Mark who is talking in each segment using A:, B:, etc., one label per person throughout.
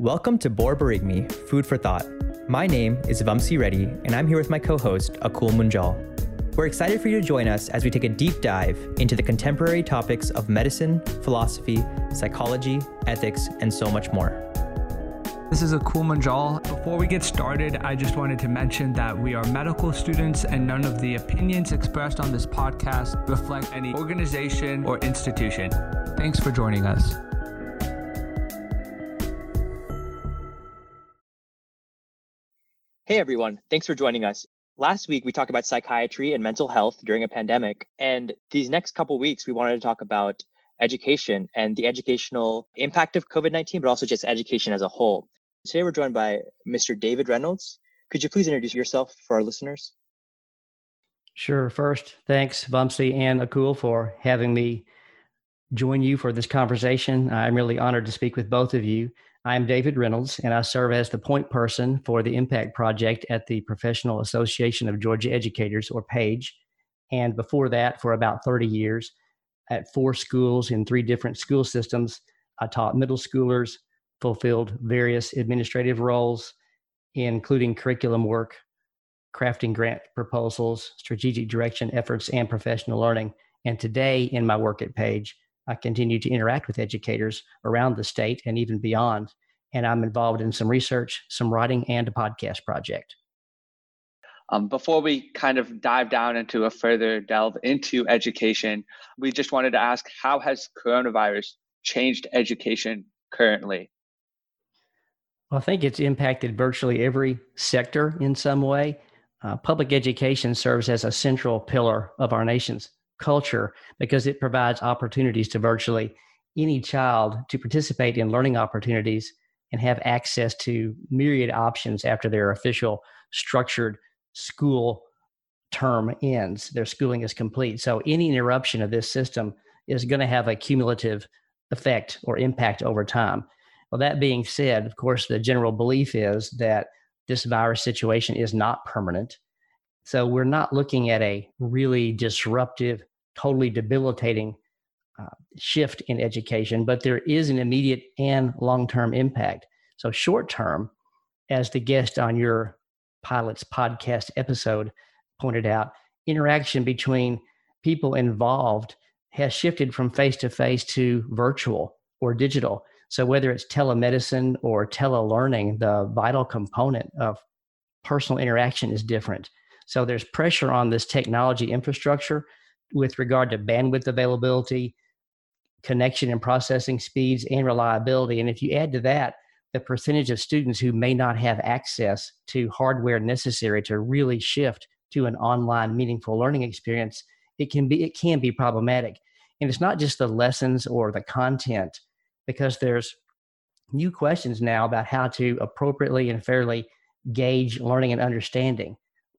A: Welcome to Bor Barigmi, Food for Thought. My name is Vamsi Reddy, and I'm here with my co host, Akul Munjal. We're excited for you to join us as we take a deep dive into the contemporary topics of medicine, philosophy, psychology, ethics, and so much more.
B: This is Akul Munjal. Before we get started, I just wanted to mention that we are medical students and none of the opinions expressed on this podcast reflect any organization or institution. Thanks for joining us.
C: Hey everyone, thanks for joining us. Last week we talked about psychiatry and mental health during a pandemic, and these next couple weeks we wanted to talk about education and the educational impact of COVID-19, but also just education as a whole. Today we're joined by Mr. David Reynolds. Could you please introduce yourself for our listeners?
D: Sure. First, thanks, Vamsi and Akul, for having me join you for this conversation. I'm really honored to speak with both of you. I'm David Reynolds, and I serve as the point person for the Impact Project at the Professional Association of Georgia Educators, or PAGE. And before that, for about 30 years, at four schools in three different school systems, I taught middle schoolers, fulfilled various administrative roles, including curriculum work, crafting grant proposals, strategic direction efforts, and professional learning. And today, in my work at PAGE, I continue to interact with educators around the state and even beyond. And I'm involved in some research, some writing, and a podcast project.
E: Um, before we kind of dive down into a further delve into education, we just wanted to ask how has coronavirus changed education currently?
D: Well, I think it's impacted virtually every sector in some way. Uh, public education serves as a central pillar of our nation's culture because it provides opportunities to virtually any child to participate in learning opportunities and have access to myriad options after their official structured school term ends, their schooling is complete. So any interruption of this system is going to have a cumulative effect or impact over time. Well, that being said, of course, the general belief is that this virus situation is not permanent. So we're not looking at a really disruptive totally debilitating uh, shift in education, but there is an immediate and long term impact. So, short term, as the guest on your pilot's podcast episode pointed out, interaction between people involved has shifted from face to face to virtual or digital. So, whether it's telemedicine or telelearning, the vital component of personal interaction is different. So, there's pressure on this technology infrastructure with regard to bandwidth availability, connection and processing speeds, and reliability. And if you add to that the percentage of students who may not have access to hardware necessary to really shift to an online meaningful learning experience, it can be it can be problematic. And it's not just the lessons or the content, because there's new questions now about how to appropriately and fairly gauge learning and understanding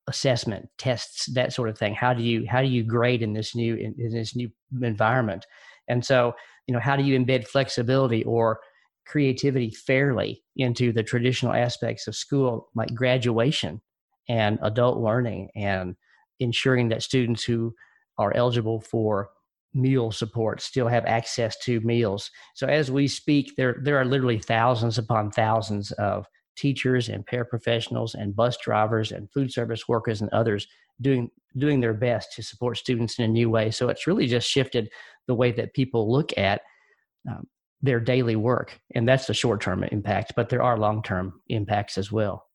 D: assessment tests that sort of thing. How do you how do you grade in this new in, in, this new environment? And so you know how do you embed flexibility or creativity fairly into the traditional aspects of school like graduation and adult learning and ensuring that students who are eligible for meal support still have access to meals? So as we speak there there are literally thousands upon thousands of teachers and paraprofessionals and bus drivers and food service workers and others doing doing their best to support students in a new way. So it's really just shifted the way that people look at um, their daily work, and that's the short term impact. But there are long term impacts as well.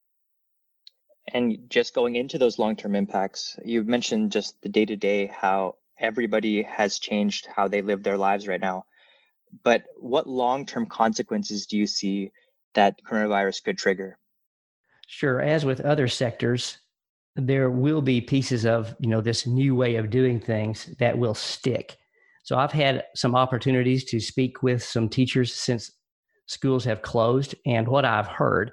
C: And just going into those long term impacts, you mentioned just the day to day how everybody has changed how they live their lives right now. But what long term consequences do you see that coronavirus could trigger?
D: Sure. As with other sectors, there will be pieces of you know this new way of doing things that will stick. So I've had some opportunities to speak with some teachers since schools have closed, and what I've heard,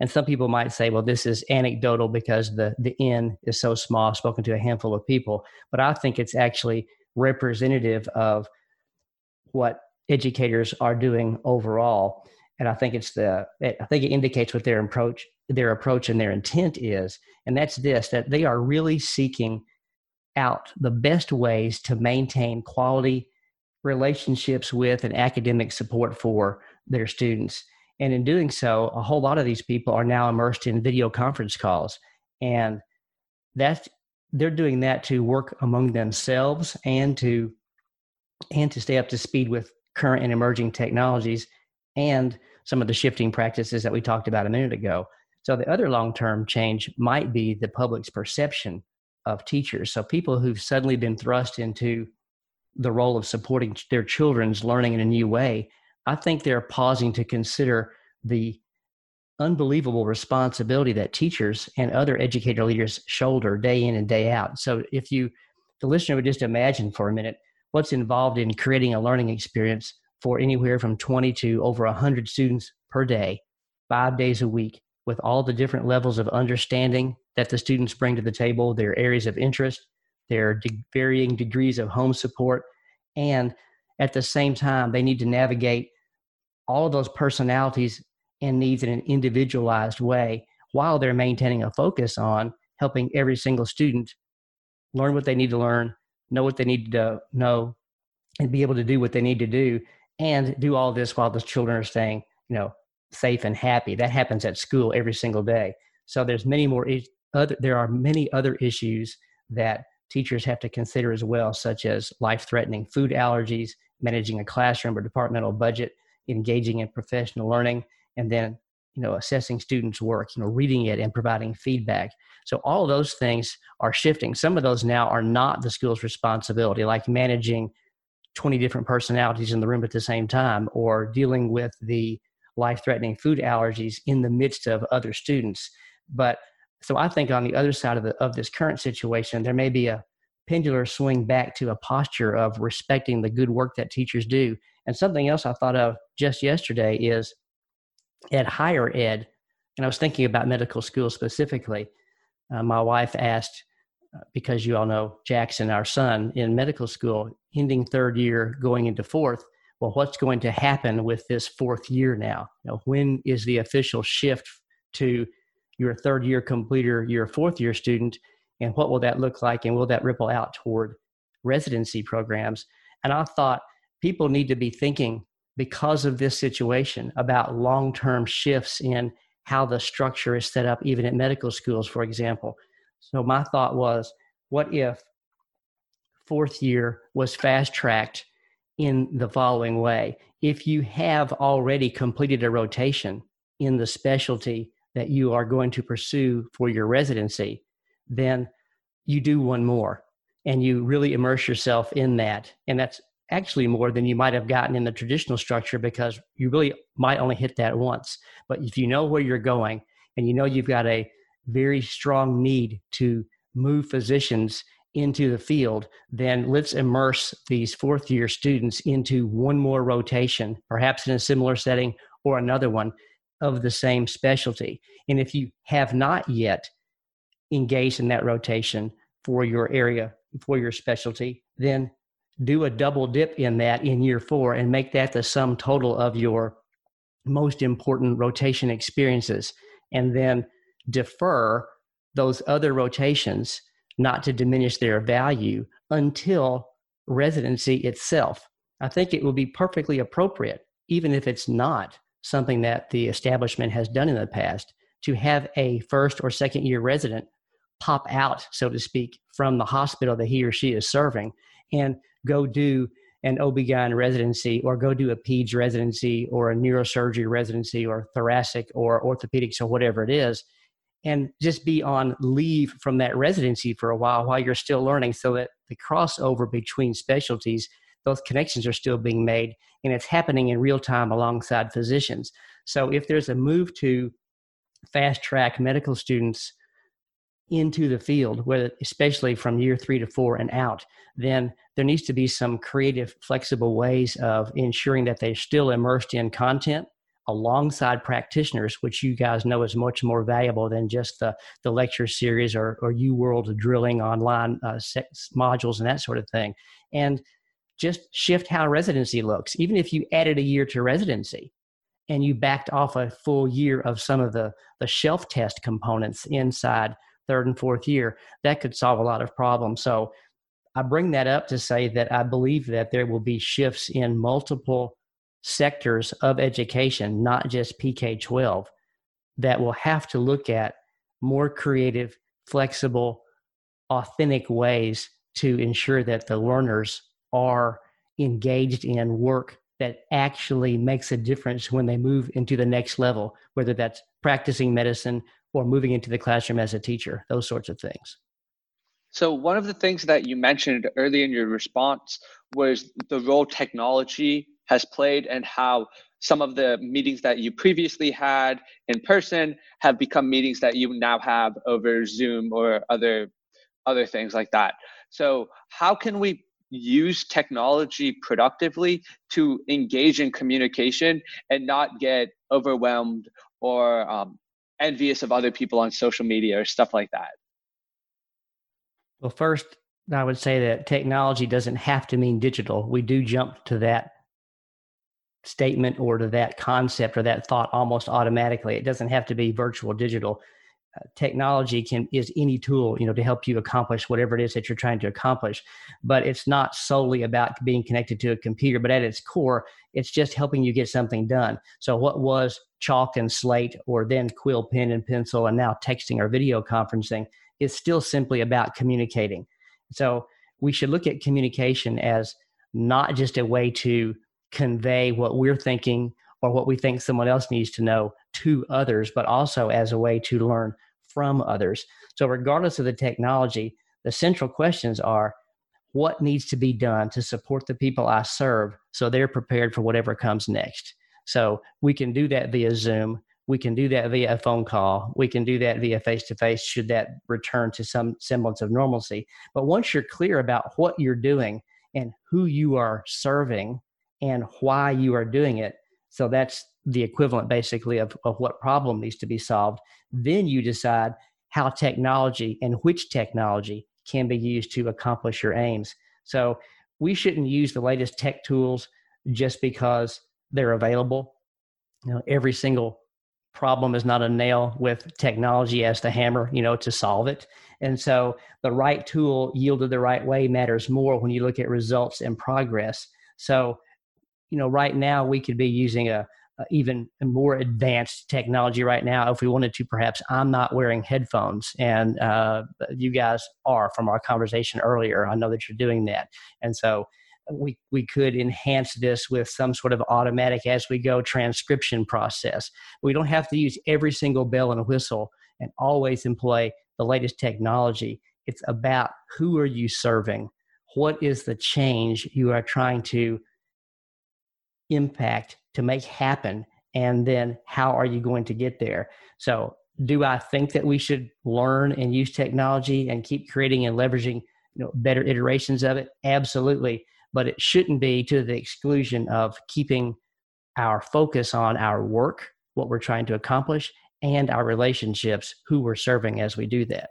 D: and some people might say, well, this is anecdotal because the the N is so small. Spoken to a handful of people, but I think it's actually representative of what educators are doing overall and I think it's the I think it indicates what their approach their approach and their intent is, and that's this that they are really seeking out the best ways to maintain quality relationships with and academic support for their students. And in doing so, a whole lot of these people are now immersed in video conference calls. And that's they're doing that to work among themselves and to and to stay up to speed with current and emerging technologies and some of the shifting practices that we talked about a minute ago. So the other long-term change might be the public's perception of teachers. So people who've suddenly been thrust into the role of supporting their children's learning in a new way, I think they're pausing to consider the unbelievable responsibility that teachers and other educator leaders shoulder day in and day out. So if you the listener would just imagine for a minute what's involved in creating a learning experience for anywhere from 20 to over 100 students per day, 5 days a week with all the different levels of understanding that the students bring to the table, their areas of interest, their de- varying degrees of home support, and at the same time, they need to navigate all of those personalities and needs in an individualized way while they're maintaining a focus on helping every single student learn what they need to learn, know what they need to know, and be able to do what they need to do, and do all this while the children are staying, you know, safe and happy. That happens at school every single day. So there's many more other there are many other issues that teachers have to consider as well, such as life-threatening food allergies, managing a classroom or departmental budget, engaging in professional learning, and then you know assessing students' work, you know, reading it and providing feedback. So all those things are shifting. Some of those now are not the school's responsibility, like managing 20 different personalities in the room at the same time or dealing with the life-threatening food allergies in the midst of other students. But so I think on the other side of the of this current situation, there may be a pendular swing back to a posture of respecting the good work that teachers do. And something else I thought of just yesterday is at higher ed, and I was thinking about medical school specifically. Uh, my wife asked, because you all know Jackson, our son, in medical school, ending third year, going into fourth. Well, what's going to happen with this fourth year now? You know, when is the official shift to your third year completer, your fourth year student, and what will that look like? And will that ripple out toward residency programs? And I thought people need to be thinking because of this situation about long term shifts in how the structure is set up, even at medical schools, for example. So, my thought was what if fourth year was fast tracked in the following way? If you have already completed a rotation in the specialty that you are going to pursue for your residency, then you do one more and you really immerse yourself in that. And that's actually more than you might have gotten in the traditional structure because you really might only hit that once. But if you know where you're going and you know you've got a very strong need to move physicians into the field, then let's immerse these fourth year students into one more rotation, perhaps in a similar setting or another one of the same specialty. And if you have not yet engaged in that rotation for your area, for your specialty, then do a double dip in that in year four and make that the sum total of your most important rotation experiences. And then defer those other rotations not to diminish their value until residency itself. I think it would be perfectly appropriate, even if it's not something that the establishment has done in the past to have a first or second year resident pop out, so to speak, from the hospital that he or she is serving and go do an OB-GYN residency or go do a PEDS residency or a neurosurgery residency or thoracic or orthopedics or whatever it is and just be on leave from that residency for a while while you're still learning so that the crossover between specialties those connections are still being made and it's happening in real time alongside physicians. So if there's a move to fast track medical students into the field, whether especially from year three to four and out, then there needs to be some creative, flexible ways of ensuring that they're still immersed in content alongside practitioners, which you guys know is much more valuable than just the, the lecture series or, or UWorld drilling online uh, modules and that sort of thing. And just shift how residency looks. Even if you added a year to residency and you backed off a full year of some of the, the shelf test components inside third and fourth year, that could solve a lot of problems. So I bring that up to say that I believe that there will be shifts in multiple sectors of education, not just PK 12, that will have to look at more creative, flexible, authentic ways to ensure that the learners are engaged in work that actually makes a difference when they move into the next level, whether that's practicing medicine or moving into the classroom as a teacher, those sorts of things.
E: So, one of the things that you mentioned early in your response was the role technology has played and how some of the meetings that you previously had in person have become meetings that you now have over Zoom or other other things like that. So, how can we use technology productively to engage in communication and not get overwhelmed or um, envious of other people on social media or stuff like that?
D: Well, first, I would say that technology doesn't have to mean digital. We do jump to that statement or to that concept or that thought almost automatically. It doesn't have to be virtual digital. Uh, technology can is any tool you know to help you accomplish whatever it is that you're trying to accomplish but it's not solely about being connected to a computer but at its core it's just helping you get something done so what was chalk and slate or then quill pen and pencil and now texting or video conferencing is still simply about communicating. So we should look at communication as not just a way to convey what we're thinking or what we think someone else needs to know to others, but also as a way to learn from others. So, regardless of the technology, the central questions are what needs to be done to support the people I serve so they're prepared for whatever comes next. So, we can do that via Zoom we can do that via a phone call. We can do that via face to face should that return to some semblance of normalcy. But once you're clear about what you're doing and who you are serving and why you are doing it, so that's the equivalent basically of, of what problem needs to be solved, then you decide how technology and which technology can be used to accomplish your aims. So we shouldn't use the latest tech tools just because they're available. You know, every single problem is not a nail with technology as the hammer, you know, to solve it. And so the right tool yielded the right way matters more when you look at results and progress. So, you know, right now we could be using a, a even more advanced technology right now if we wanted to perhaps i'm not wearing headphones and uh, you guys are from our conversation earlier i know that you're doing that and so we, we could enhance this with some sort of automatic as we go transcription process. We don't have to use every single bell and whistle and always employ the latest technology. It's about who are you serving? What is the change you are trying to impact to make happen? And then how are you going to get there? So, do I think that we should learn and use technology and keep creating and leveraging you know, better iterations of it? Absolutely but it shouldn't be to the exclusion of keeping our focus on our work, what we're trying to accomplish, and our relationships, who we're serving as we do that.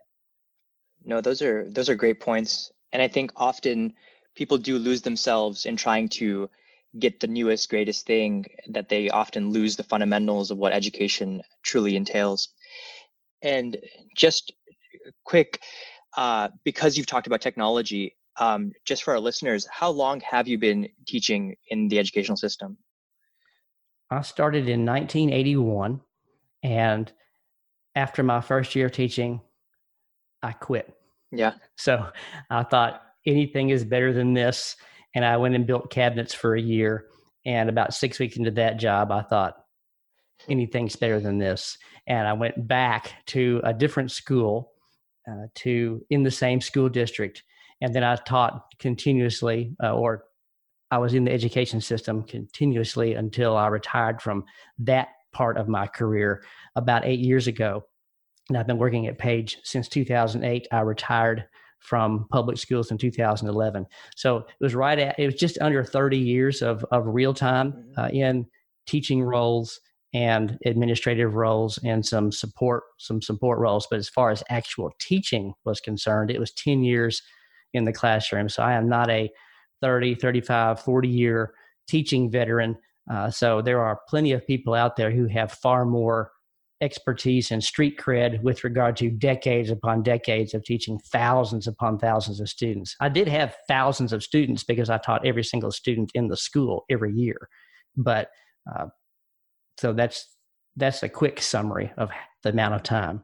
C: No, those are those are great points, and I think often people do lose themselves in trying to get the newest, greatest thing. That they often lose the fundamentals of what education truly entails. And just quick, uh, because you've talked about technology, um, just for our listeners, how long have you been teaching in the educational system?
D: I started in 1981, and after my first year of teaching, I quit.
C: Yeah.
D: So I thought anything is better than this, and I went and built cabinets for a year. And about six weeks into that job, I thought anything's better than this, and I went back to a different school, uh, to in the same school district and then I taught continuously, uh, or I was in the education system continuously until I retired from that part of my career about eight years ago. And I've been working at Page since 2008. I retired from public schools in 2011. So it was right at, it was just under 30 years of, of real time mm-hmm. uh, in teaching roles and administrative roles and some support, some support roles. But as far as actual teaching was concerned, it was 10 years in the classroom. So I am not a 30, 35, 40 year teaching veteran. Uh, so there are plenty of people out there who have far more expertise and street cred with regard to decades upon decades of teaching thousands upon thousands of students. I did have thousands of students because I taught every single student in the school every year. But uh, so that's that's a quick summary of the amount of time.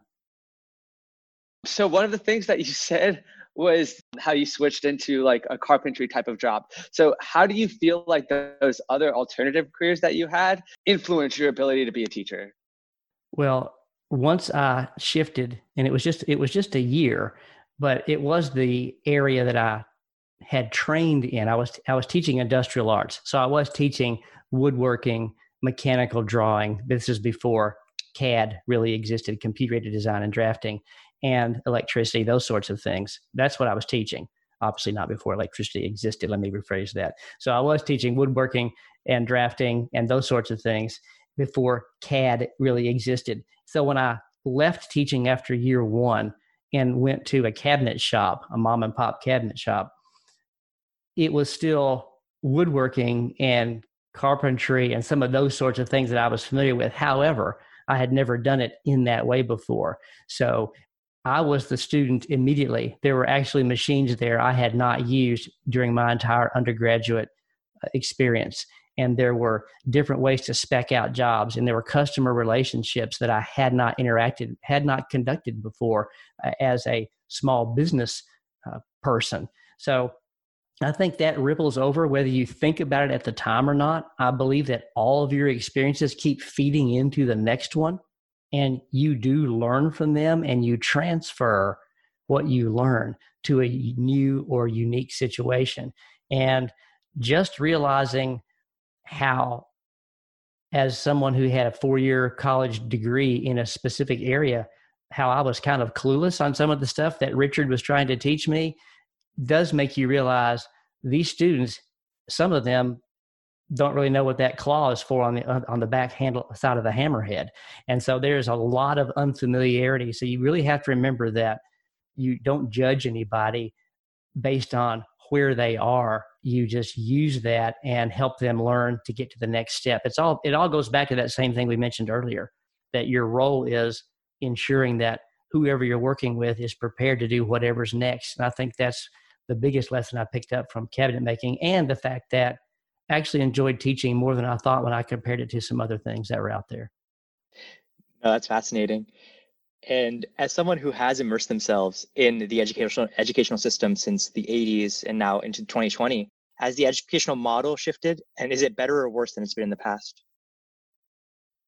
E: So one of the things that you said was how you switched into like a carpentry type of job. So how do you feel like those other alternative careers that you had influence your ability to be a teacher?
D: Well, once I shifted and it was just it was just a year, but it was the area that I had trained in. I was I was teaching industrial arts. So I was teaching woodworking, mechanical drawing. This is before CAD really existed, computer aided design and drafting, and electricity, those sorts of things. That's what I was teaching. Obviously, not before electricity existed. Let me rephrase that. So I was teaching woodworking and drafting and those sorts of things before CAD really existed. So when I left teaching after year one and went to a cabinet shop, a mom and pop cabinet shop, it was still woodworking and carpentry and some of those sorts of things that I was familiar with. However, I had never done it in that way before. So I was the student immediately. There were actually machines there I had not used during my entire undergraduate uh, experience. And there were different ways to spec out jobs, and there were customer relationships that I had not interacted, had not conducted before uh, as a small business uh, person. So I think that ripples over whether you think about it at the time or not. I believe that all of your experiences keep feeding into the next one, and you do learn from them and you transfer what you learn to a new or unique situation. And just realizing how, as someone who had a four year college degree in a specific area, how I was kind of clueless on some of the stuff that Richard was trying to teach me does make you realize these students, some of them don't really know what that claw is for on the on the back handle side of the hammerhead, and so there's a lot of unfamiliarity. So you really have to remember that you don't judge anybody based on where they are. You just use that and help them learn to get to the next step. It's all it all goes back to that same thing we mentioned earlier that your role is ensuring that whoever you're working with is prepared to do whatever's next. And I think that's the biggest lesson I picked up from cabinet making and the fact that I actually enjoyed teaching more than I thought when I compared it to some other things that were out there.
C: No, that's fascinating. And as someone who has immersed themselves in the educational educational system since the 80s and now into 2020, has the educational model shifted and is it better or worse than it's been in the past?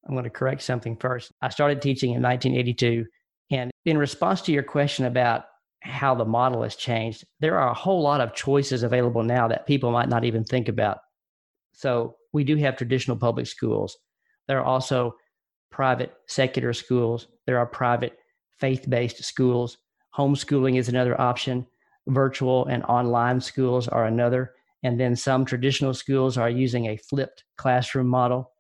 D: I'm going to correct something first. I started teaching in 1982 and in response to your question about how the model has changed, there are a whole lot of choices available now that people might not even think about. So we do have traditional public schools. There are also private secular schools. There are private faith based schools. Homeschooling is another option. Virtual and online schools are another. And then some traditional schools are using a flipped classroom model.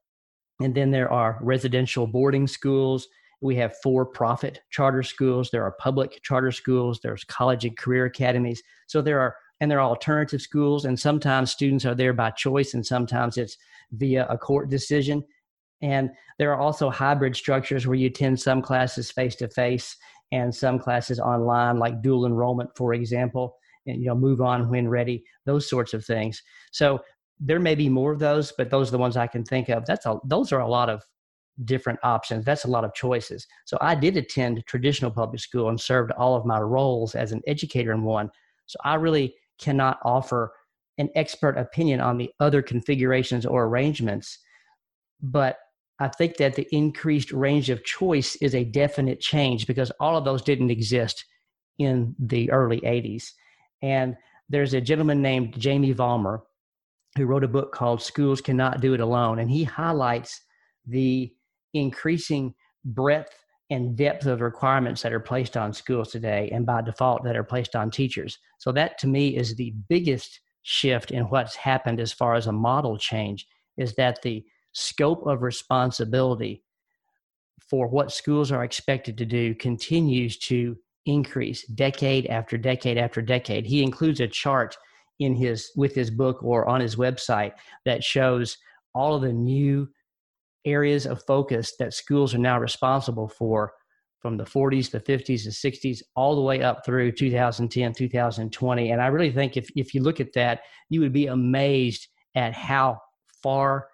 D: And then there are residential boarding schools we have for profit charter schools. There are public charter schools. There's college and career academies. So there are, and there are alternative schools. And sometimes students are there by choice, and sometimes it's via a court decision. And there are also hybrid structures where you attend some classes face to face and some classes online, like dual enrollment, for example, and you know, move on when ready, those sorts of things. So there may be more of those, but those are the ones I can think of. That's a, those are a lot of different options. That's a lot of choices. So I did attend traditional public school and served all of my roles as an educator in one. So I really cannot offer an expert opinion on the other configurations or arrangements. But I think that the increased range of choice is a definite change because all of those didn't exist in the early 80s. And there's a gentleman named Jamie Vollmer who wrote a book called Schools Cannot Do It Alone. And he highlights the increasing breadth and depth of requirements that are placed on schools today and by default that are placed on teachers. So that to me is the biggest shift in what's happened as far as a model change is that the scope of responsibility for what schools are expected to do continues to increase decade after decade after decade. He includes a chart in his with his book or on his website that shows all of the new areas of focus that schools are now responsible for from the 40s, the 50s, the 60s, all the way up through 2010, 2020. And I really think if, if you look at that, you would be amazed at how far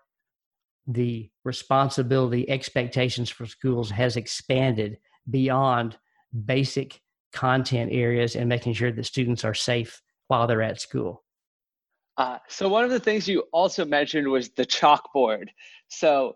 D: the responsibility expectations for schools has expanded beyond basic content areas and making sure that students are safe while they're at school.
E: Uh, so one of the things you also mentioned was the chalkboard. So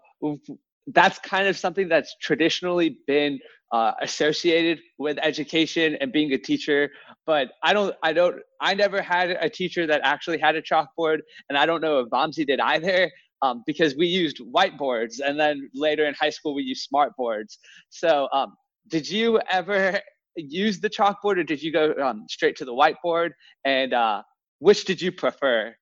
E: that's kind of something that's traditionally been uh, associated with education and being a teacher but i don't i don't i never had a teacher that actually had a chalkboard and i don't know if Vamsi did either um, because we used whiteboards and then later in high school we used smart boards so um, did you ever use the chalkboard or did you go um, straight to the whiteboard? And uh, which did you prefer?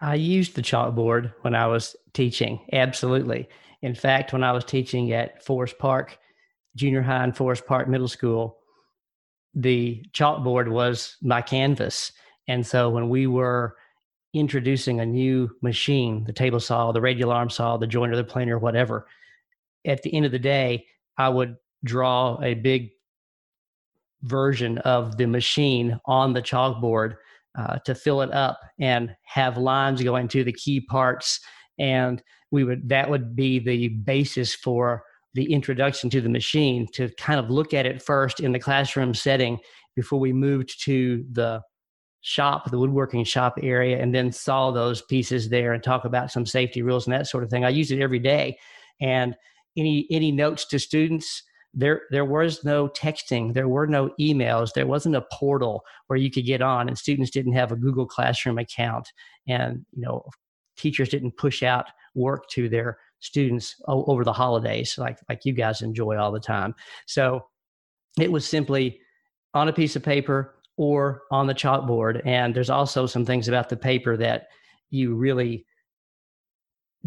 D: I used the chalkboard when i was teaching absolutely. In fact when i was teaching at forest park junior high and Forest Park Middle School, the chalkboard was my canvas. And so when we were introducing a new machine, the table saw, the radial arm saw, the joiner, the planer, whatever, at the end of the day, I would draw a big version of the machine on the chalkboard uh, to fill it up and have lines going to the key parts. And we would that would be the basis for the introduction to the machine to kind of look at it first in the classroom setting before we moved to the shop, the woodworking shop area, and then saw those pieces there and talk about some safety rules and that sort of thing. I use it every day. And any any notes to students, there there was no texting, there were no emails, there wasn't a portal where you could get on, and students didn't have a Google Classroom account, and you know teachers didn't push out work to their students over the holidays, like like you guys enjoy all the time. So it was simply on a piece of paper or on the chalkboard. And there's also some things about the paper that you really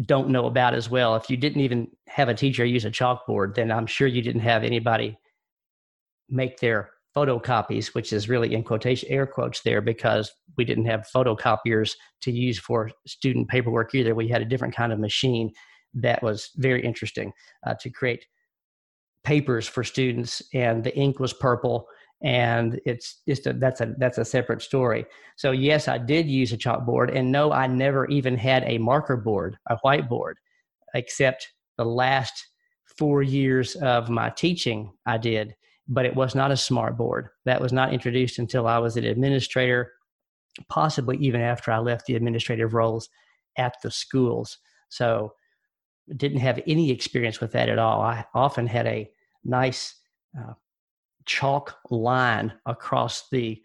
D: don't know about as well. If you didn't even have a teacher use a chalkboard, then I'm sure you didn't have anybody make their photocopies, which is really in quotation air quotes there because we didn't have photocopiers to use for student paperwork either. We had a different kind of machine that was very interesting uh, to create papers for students and the ink was purple and it's just a, that's a that's a separate story. So yes i did use a chalkboard and no i never even had a marker board a whiteboard except the last four years of my teaching i did. But it was not a smart board. That was not introduced until i was an administrator possibly even after i left the administrative roles at the schools. So didn't have any experience with that at all. I often had a nice uh, chalk line across the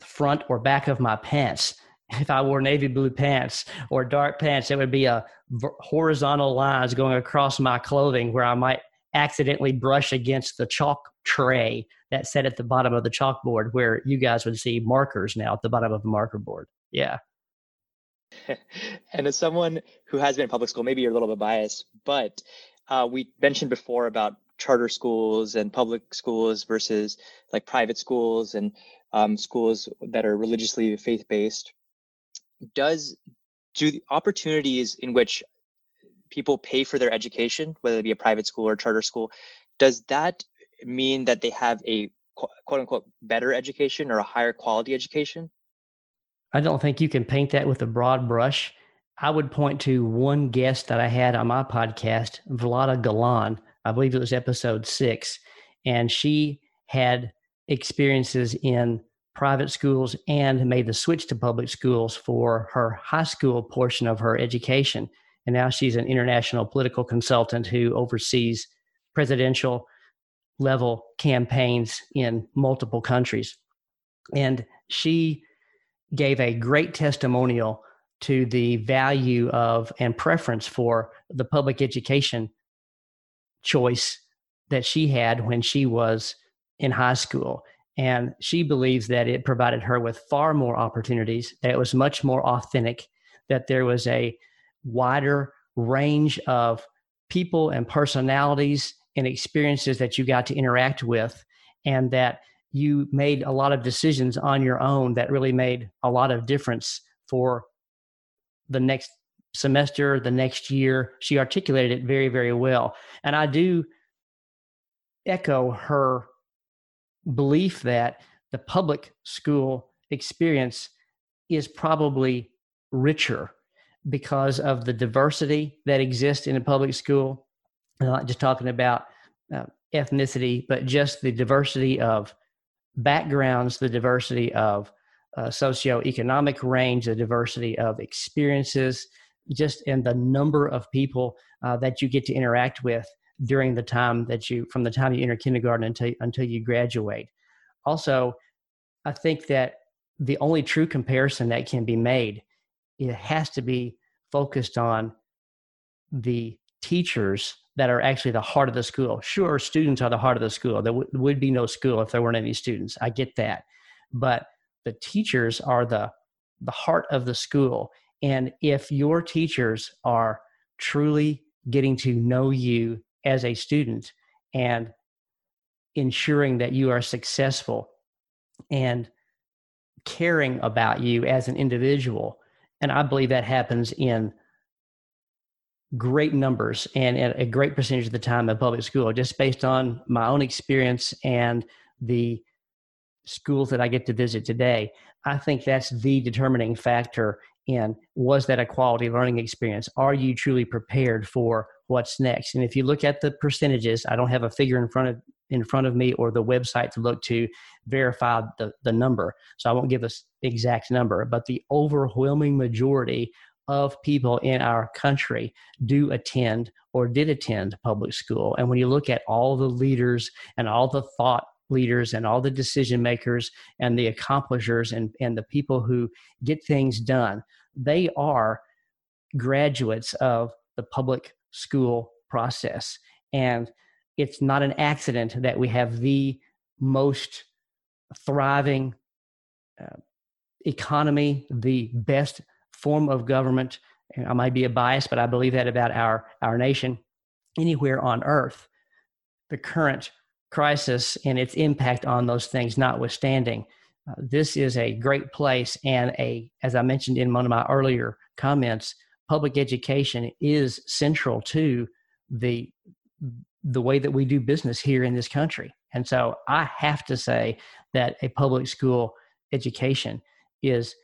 D: front or back of my pants. If I wore navy blue pants or dark pants, there would be a horizontal lines going across my clothing where I might accidentally brush against the chalk tray that sat at the bottom of the chalkboard where you guys would see markers now at the bottom of the marker board. Yeah.
C: and as someone who has been in public school, maybe you're a little bit biased, but uh, we mentioned before about charter schools and public schools versus like private schools and um, schools that are religiously faith based. Does do the opportunities in which people pay for their education, whether it be a private school or charter school, does that mean that they have a quote unquote better education or a higher quality education?
D: I don't think you can paint that with a broad brush. I would point to one guest that I had on my podcast, Vlada Galan. I believe it was episode six. And she had experiences in private schools and made the switch to public schools for her high school portion of her education. And now she's an international political consultant who oversees presidential level campaigns in multiple countries. And she gave a great testimonial to the value of and preference for the public education choice that she had when she was in high school. And she believes that it provided her with far more opportunities, that it was much more authentic, that there was a wider range of people and personalities and experiences that you got to interact with, and that you made a lot of decisions on your own that really made a lot of difference for the next semester, the next year. She articulated it very, very well. And I do echo her belief that the public school experience is probably richer because of the diversity that exists in a public school. I'm not just talking about uh, ethnicity, but just the diversity of backgrounds, the diversity of uh, socioeconomic range, the diversity of experiences, just in the number of people uh, that you get to interact with during the time that you, from the time you enter kindergarten until until you graduate. Also, I think that the only true comparison that can be made it has to be focused on the teachers that are actually the heart of the school. Sure, students are the heart of the school. There w- would be no school if there weren't any students. I get that. But the teachers are the the heart of the school. And if your teachers are truly getting to know you as a student and ensuring that you are successful and caring about you as an individual. And I believe that happens in great numbers and at a great percentage of the time in public school, just based on my own experience and the schools that I get to visit today. I think that's the determining factor in was that a quality learning experience? Are you truly prepared for what's next? And if you look at the percentages, I don't have a figure in front of in front of me or the website to look to verify the, the number. So I won't give us exact number, but the overwhelming majority of people in our country do attend or did attend public school. And when you look at all the leaders and all the thought leaders and all the decision makers and the accomplishers and, and the people who get things done, they are graduates of the public school process. And it's not an accident that we have the most thriving uh, economy, the best form of government. I might be a bias, but I believe that about our, our nation anywhere on earth. The current crisis and its impact on those things notwithstanding, uh, this is a great place and a, as I mentioned in one of my earlier comments, public education is central to the the way that we do business here in this country. And so I have to say that a public school education is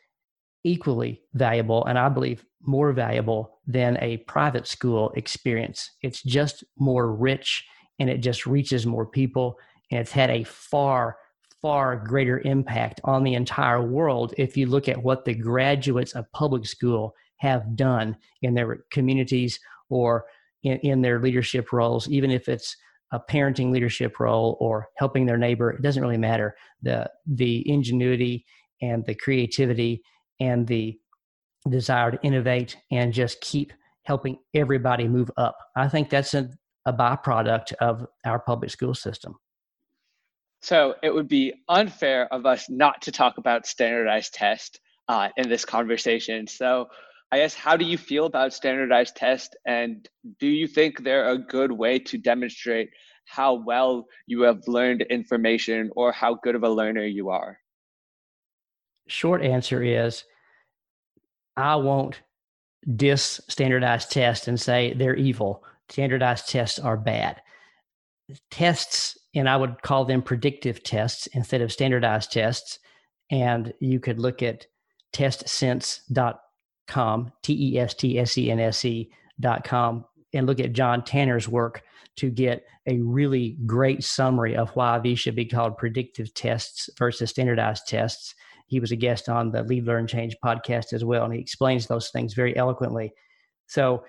D: equally valuable and I believe more valuable than a private school experience. It's just more rich and it just reaches more people and it's had a far far greater impact on the entire world if you look at what the graduates of public school have done in their communities or in, in their leadership roles, even if it's a parenting leadership role or helping their neighbor, it doesn't really matter. The the ingenuity and the creativity and the desire to innovate and just keep helping everybody move up. I think that's a, a byproduct of our public school system.
E: So it would be unfair of us not to talk about standardized test uh, in this conversation. So I guess how do you feel about standardized tests and do you think they're a good way to demonstrate how well you have learned information or how good of a learner you are?
D: Short answer is I won't diss standardized tests and say they're evil. Standardized tests are bad. Tests, and I would call them predictive tests instead of standardized tests. And you could look at testsense.org com, T E S T S E N S E dot com, and look at John Tanner's work to get a really great summary of why these should be called predictive tests versus standardized tests. He was a guest on the Lead Learn Change podcast as well, and he explains those things very eloquently. So,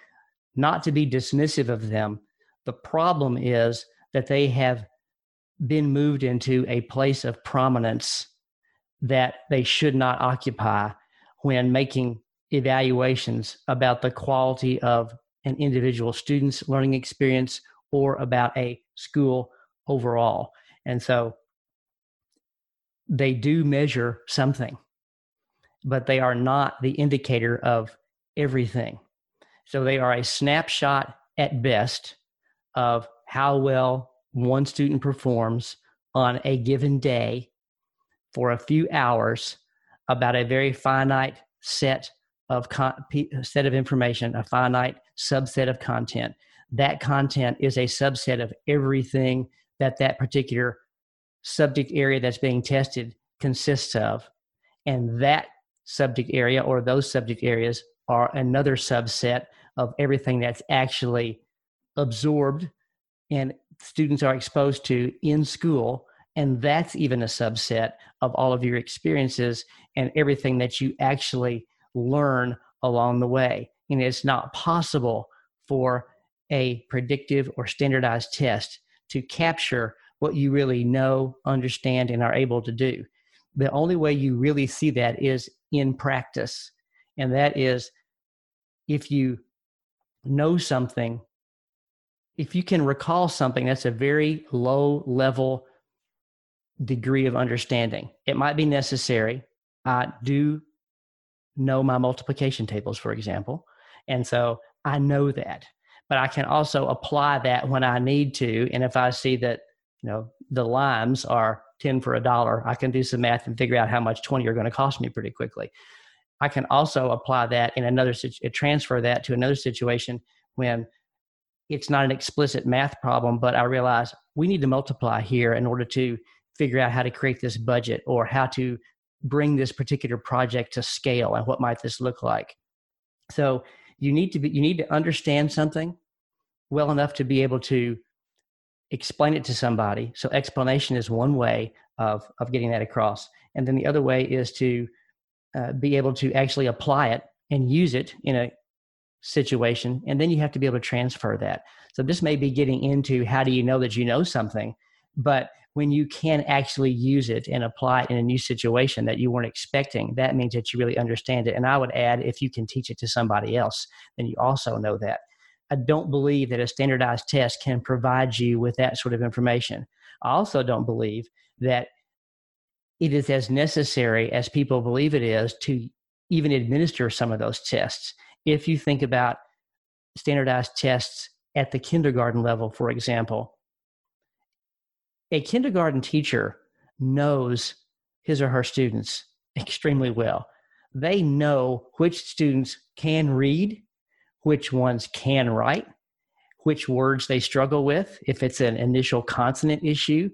D: not to be dismissive of them, the problem is that they have been moved into a place of prominence that they should not occupy when making evaluations about the quality of an individual student's learning experience or about a school overall. And so they do measure something, but they are not the indicator of everything. So they are a snapshot at best of how well one student performs on a given day for a few hours about a very finite set of con- set of information, a finite subset of content. That content is a subset of everything that that particular subject area that's being tested consists of. And that subject area or those subject areas are another subset of everything that's actually absorbed and students are exposed to in school. And that's even a subset of all of your experiences and everything that you actually learn along the way. And it's not possible for a predictive or standardized test to capture what you really know, understand, and are able to do. The only way you really see that is in practice. And that is if you know something, if you can recall something, that's a very low level degree of understanding. It might be necessary. I do know my multiplication tables, for example. And so I know that. But I can also apply that when I need to. And if I see that, you know, the limes are 10 for a dollar, I can do some math and figure out how much 20 are going to cost me pretty quickly. I can also apply that in another situation, transfer that to another situation when it's not an explicit math problem, but I realize we need to multiply here in order to figure out how to create this budget or how to bring this particular project to scale and what might this look like. So you need to be you need to understand something well enough to be able to explain it to somebody. So explanation is one way of of getting that across, and then the other way is to uh, be able to actually apply it and use it in a situation and then you have to be able to transfer that. So this may be getting into how do you know that you know something but when you can actually use it and apply it in a new situation that you weren't expecting that means that you really understand it. And i would add if you can teach it to somebody else then you also know that. I don't believe that a standardized test can provide you with that sort of information. I also don't believe that it is as necessary as people believe it is to even administer some of those tests. If you think about standardized tests at the kindergarten level, for example, a kindergarten teacher knows his or her students extremely well. They know which students can read, which ones can write, which words they struggle with. If it's an initial consonant issue,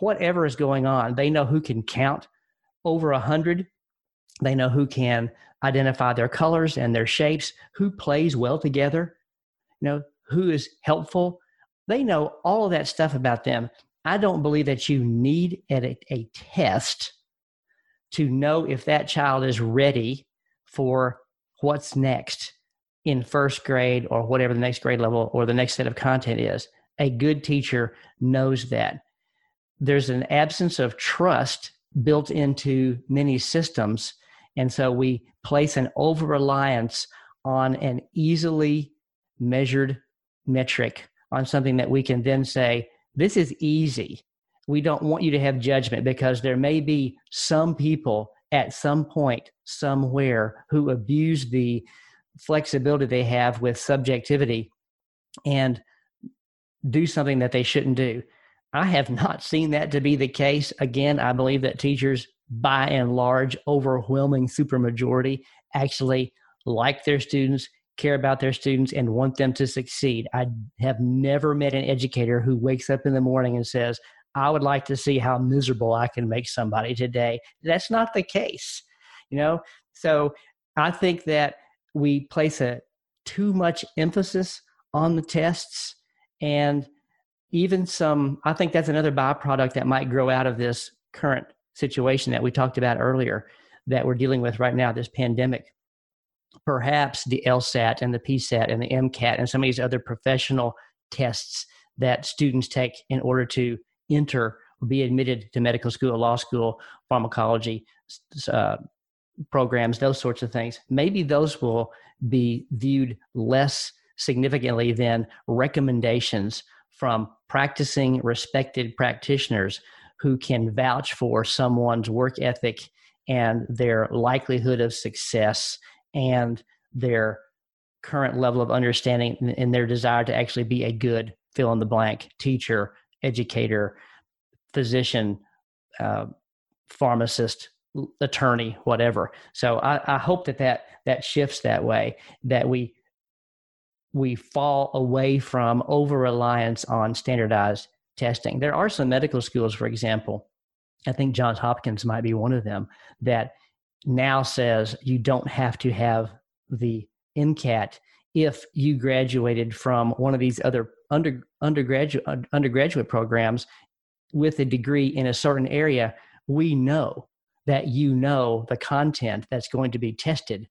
D: whatever is going on, they know who can count over a hundred. They know who can identify their colors and their shapes, who plays well together, you know, who is helpful. They know all of that stuff about them. I don't believe that you need a, a test to know if that child is ready for what's next in first grade or whatever the next grade level or the next set of content is. A good teacher knows that there's an absence of trust built into many systems. And so we place an over reliance on an easily measured metric, on something that we can then say, this is easy. We don't want you to have judgment because there may be some people at some point, somewhere, who abuse the flexibility they have with subjectivity and do something that they shouldn't do. I have not seen that to be the case. Again, I believe that teachers, by and large, overwhelming supermajority, actually like their students, care about their students, and want them to succeed. I have never met an educator who wakes up in the morning and says, I would like to see how miserable I can make somebody today. That's not the case, you know? So I think that we place a too much emphasis on the tests and even some, I think that's another byproduct that might grow out of this current situation that we talked about earlier that we're dealing with right now, this pandemic. Perhaps the LSAT and the PSAT and the MCAT and some of these other professional tests that students take in order to enter or be admitted to medical school, law school, pharmacology uh, programs, those sorts of things. Maybe those will be viewed less significantly than recommendations from practicing respected practitioners who can vouch for someone's work ethic and their likelihood of success and their current level of understanding and their desire to actually be a good fill in the blank teacher, educator, physician, uh, pharmacist, attorney, whatever. So I, I hope that, that that shifts that way, that we we fall away from over reliance on standardized testing. There are some medical schools, for example, I think Johns Hopkins might be one of them, that now says you don't have to have the MCAT if you graduated from one of these other under, undergraduate undergraduate programs with a degree in a certain area, we know that you know the content that's going to be tested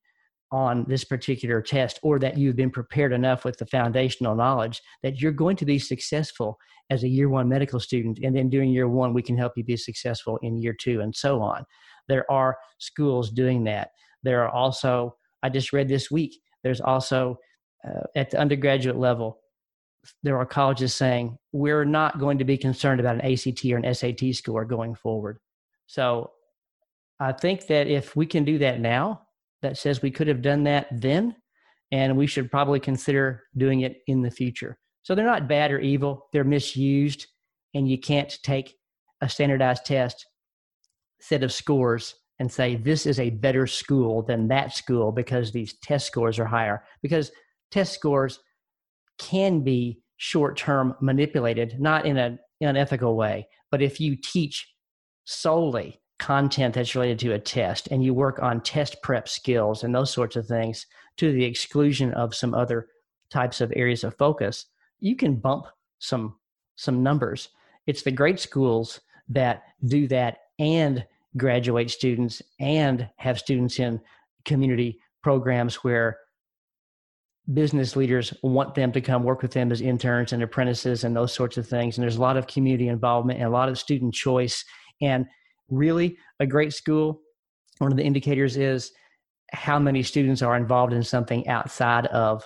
D: on this particular test or that you've been prepared enough with the foundational knowledge that you're going to be successful as a year one medical student and then during year one we can help you be successful in year two and so on. There are schools doing that. There are also i just read this week there's also uh, at the undergraduate level there are colleges saying we're not going to be concerned about an act or an sat score going forward. So i think that if we can do that now that says we could have done that then and we should probably consider doing it in the future. So they're not bad or evil, they're misused, and you can't take a standardized test set of scores and say this is a better school than that school because these test scores are higher because test scores can be short term manipulated not in an unethical way but if you teach solely content that's related to a test and you work on test prep skills and those sorts of things to the exclusion of some other types of areas of focus you can bump some some numbers. It's the great schools that do that and graduate students and have students in community programs where business leaders want them to come work with them as interns and apprentices and those sorts of things. And there's a lot of community involvement and a lot of student choice. And really a great school, one of the indicators is how many students are involved in something outside of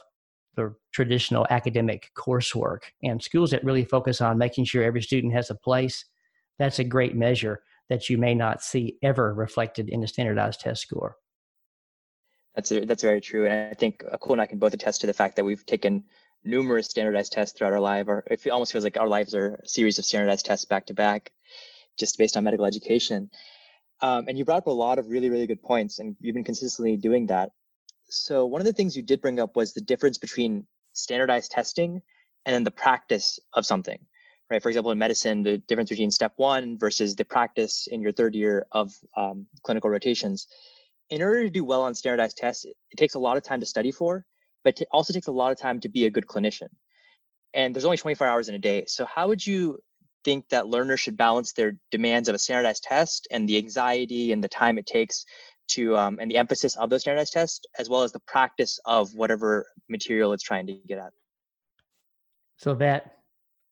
D: the traditional academic coursework. And schools that really focus on making sure every student has a place, that's a great measure that you may not see ever reflected in a standardized test score.
C: That's a, that's very true, and I think uh, Akul and I can both attest to the fact that we've taken numerous standardized tests throughout our life. Or it almost feels like our lives are a series of standardized tests back to back just based on medical education. Um, and you brought up a lot of really, really good points, and you've been consistently doing that. So, one of the things you did bring up was the difference between standardized testing and then the practice of something, right? For example, in medicine, the difference between step one versus the practice in your third year of um, clinical rotations. In order to do well on standardized tests, it takes a lot of time to study for, but it also takes a lot of time to be a good clinician. And there's only 24 hours in a day. So, how would you think that learners should balance their demands of a standardized test and the anxiety and the time it takes to um, and the emphasis of those standardized tests as well as the practice of whatever material it's trying to get at.
D: So that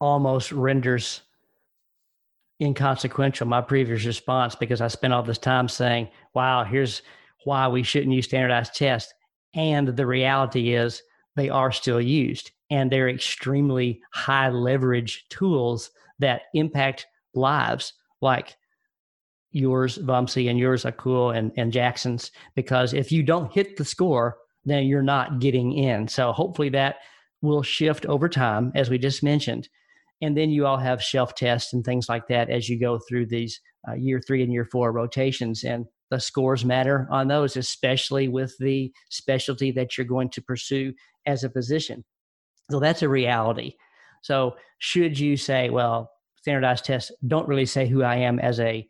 D: almost renders inconsequential my previous response because i spent all this time saying wow here's why we shouldn't use standardized tests. And the reality is they are still used and they're extremely high leverage tools that impact lives like yours, Vamsi, and yours, Akul, and, and Jackson's, because if you don't hit the score, then you're not getting in. So hopefully that will shift over time, as we just mentioned. And then you all have shelf tests and things like that as you go through these uh, year three and year four rotations. And the scores matter on those, especially with the specialty that you're going to pursue as a physician. So that's a reality. So, should you say, well, standardized tests don't really say who I am as a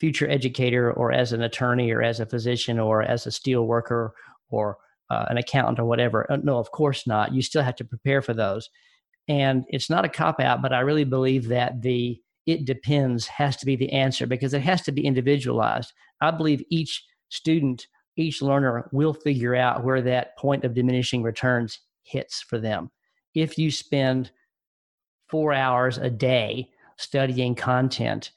D: future educator or as an attorney or as a physician or as a steel worker or uh, an accountant or whatever? Uh, no, of course not. You still have to prepare for those. And it's not a cop out, but I really believe that the it depends has to be the answer because it has to be individualized. I believe each student, each learner will figure out where that point of diminishing returns hits for them. If you spend four hours a day studying content,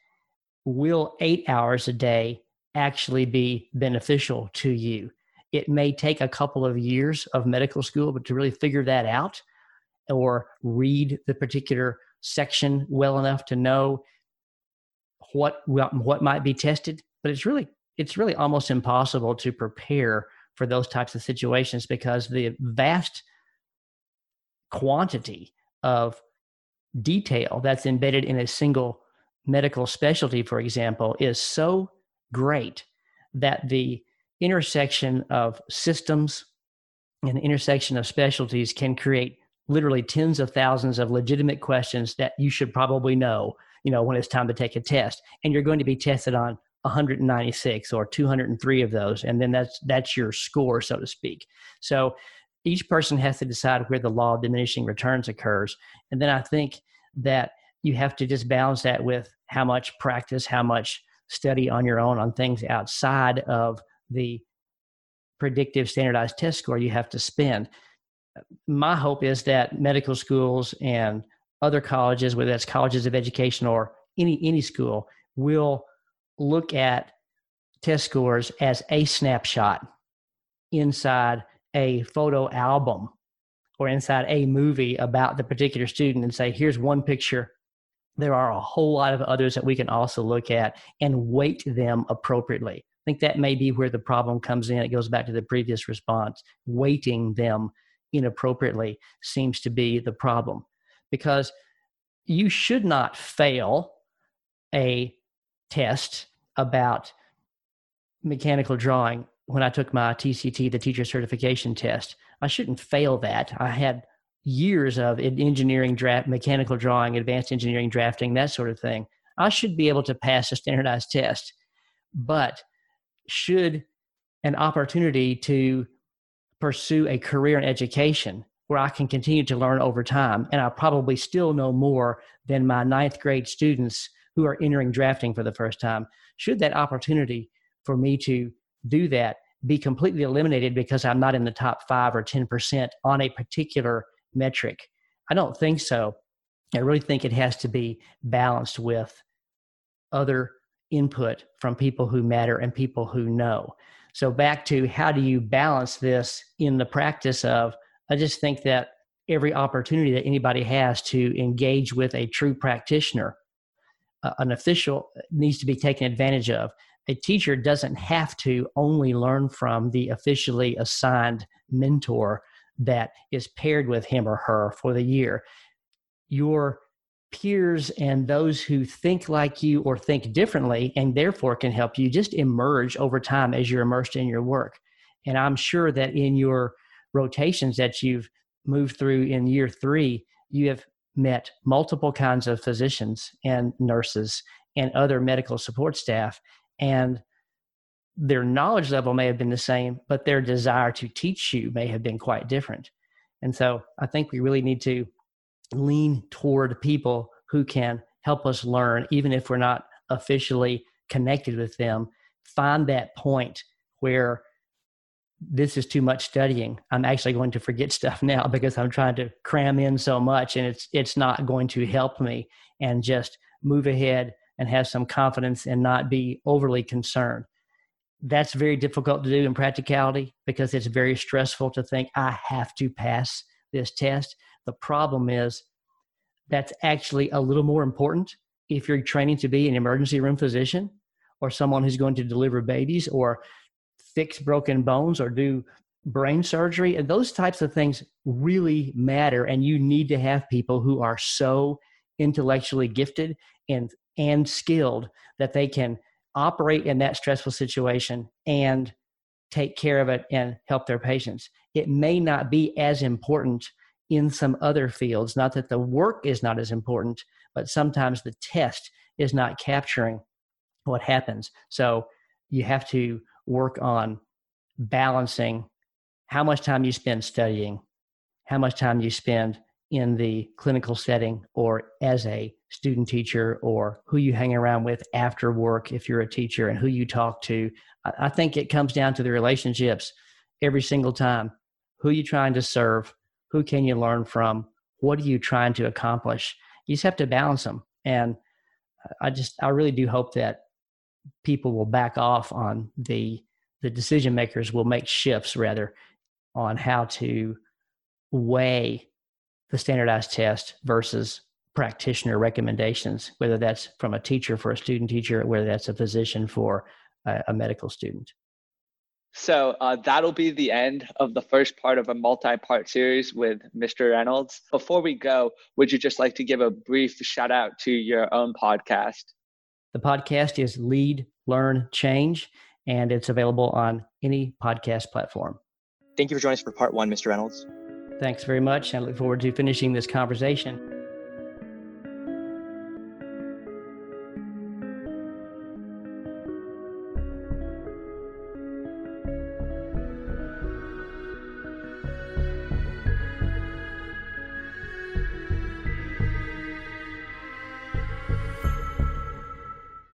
D: will eight hours a day actually be beneficial to you? It may take a couple of years of medical school, but to really figure that out or read the particular section well enough to know what what might be tested but it's really it's really almost impossible to prepare for those types of situations because the vast quantity of detail that's embedded in a single medical specialty, for example, is so great that the intersection of systems and the intersection of specialties can create literally tens of thousands of legitimate questions that you should probably know you know when it's time to take a test. And you're going to be tested on 196 or 203 of those and then that's that's your score so to speak. So each person has to decide where the law of diminishing returns occurs and then i think that you have to just balance that with how much practice how much study on your own on things outside of the predictive standardized test score you have to spend. My hope is that medical schools and other colleges whether that's colleges of education or any any school will look at test scores as a snapshot inside a photo album or inside a movie about the particular student and say, here's one picture. There are a whole lot of others that we can also look at and weight them appropriately. I think that may be where the problem comes in. It goes back to the previous response. Weighting them inappropriately seems to be the problem because you should not fail a test about mechanical drawing when I took my TCT, the teacher certification test. I shouldn't fail that. I had years of engineering draft, mechanical drawing, advanced engineering drafting, that sort of thing. I should be able to pass a standardized test. But should an opportunity to pursue a career in education where I can continue to learn over time, and I probably still know more than my ninth grade students who are entering drafting for the first time. Should that opportunity for me to do that be completely eliminated because I'm not in the top five or 10% on a particular metric? I don't think so. I really think it has to be balanced with other input from people who matter and people who know. So, back to how do you balance this in the practice of, I just think that every opportunity that anybody has to engage with a true practitioner an official needs to be taken advantage of. A teacher doesn't have to only learn from the officially assigned mentor that is paired with him or her for the year. Your peers and those who think like you or think differently and therefore can help you just emerge over time as you're immersed in your work. And I'm sure that in your rotations that you've moved through in year three, you have met multiple kinds of physicians and nurses and other medical support staff and their knowledge level may have been the same but their desire to teach you may have been quite different. And so i think we really need to lean toward people who can help us learn even if we're not officially connected with them find that point where this is too much studying. I'm actually going to forget stuff now because i'm trying to cram in so much and it's it's not going to help me. And just move ahead and have some confidence and not be overly concerned. That's very difficult to do in practicality because it's very stressful to think i have to pass this test. The problem is that's actually a little more important if you're training to be an emergency room physician or someone who's going to deliver babies or fix broken bones or do brain surgery and those types of things really matter and you need to have people who are so intellectually gifted and and skilled that they can operate in that stressful situation and take care of it and help their patients. It may not be as important in some other fields not that the work is not as important but sometimes the test is not capturing what happens. So you have to work on balancing how much time you spend studying, how much time you spend in the clinical setting or as a student teacher or who you hang around with after work if you're a teacher and who you talk to. I think it comes down to the relationships every single time. Who are you trying to serve? Who can you learn from? What are you trying to accomplish? You just have to balance them. And I just, I really do hope that people will back off on the the decision makers will make shifts rather on how to weigh the standardized test versus practitioner recommendations, whether that's from a teacher for a student teacher, whether that's a physician for a, a medical student.
E: So uh, that'll be the end of the first part of a multi-part series with Mr. Reynolds. Before we go, would you just like to give a brief shout out to your own podcast?
D: The podcast is Lead, Learn, Change, and it's available on any podcast platform.
C: Thank you for joining us for part one, Mr. Reynolds.
D: Thanks very much. I look forward to finishing this conversation.